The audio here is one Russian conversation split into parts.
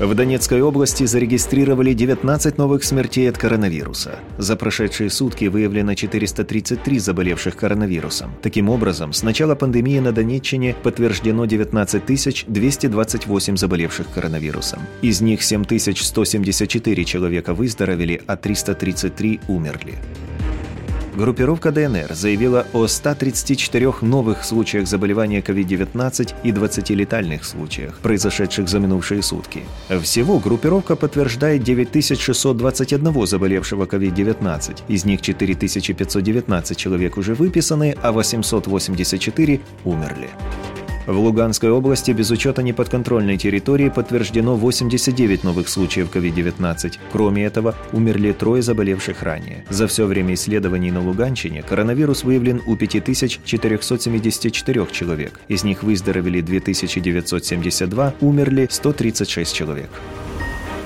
В Донецкой области зарегистрировали 19 новых смертей от коронавируса. За прошедшие сутки выявлено 433 заболевших коронавирусом. Таким образом, с начала пандемии на Донеччине подтверждено 19 228 заболевших коронавирусом. Из них 7174 человека выздоровели, а 333 умерли. Группировка ДНР заявила о 134 новых случаях заболевания COVID-19 и 20 летальных случаях, произошедших за минувшие сутки. Всего группировка подтверждает 9621 заболевшего COVID-19, из них 4519 человек уже выписаны, а 884 умерли. В Луганской области без учета неподконтрольной территории подтверждено 89 новых случаев COVID-19. Кроме этого, умерли трое заболевших ранее. За все время исследований на Луганщине коронавирус выявлен у 5474 человек. Из них выздоровели 2972, умерли 136 человек.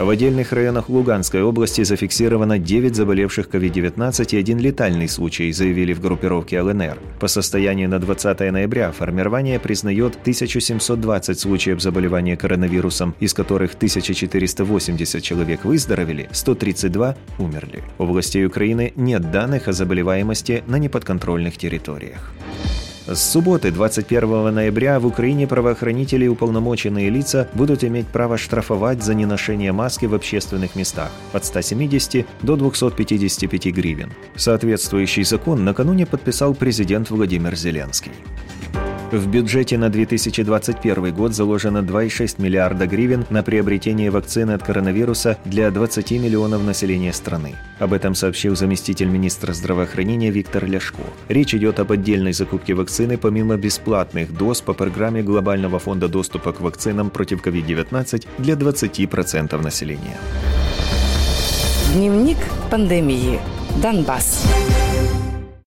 В отдельных районах Луганской области зафиксировано 9 заболевших COVID-19 и один летальный случай, заявили в группировке ЛНР. По состоянию на 20 ноября формирование признает 1720 случаев заболевания коронавирусом, из которых 1480 человек выздоровели, 132 умерли. В области Украины нет данных о заболеваемости на неподконтрольных территориях. С субботы 21 ноября в Украине правоохранители и уполномоченные лица будут иметь право штрафовать за неношение маски в общественных местах от 170 до 255 гривен. Соответствующий закон накануне подписал президент Владимир Зеленский. В бюджете на 2021 год заложено 2,6 миллиарда гривен на приобретение вакцины от коронавируса для 20 миллионов населения страны. Об этом сообщил заместитель министра здравоохранения Виктор Ляшко. Речь идет об отдельной закупке вакцины помимо бесплатных доз по программе Глобального фонда доступа к вакцинам против COVID-19 для 20% населения. Дневник пандемии. Донбасс.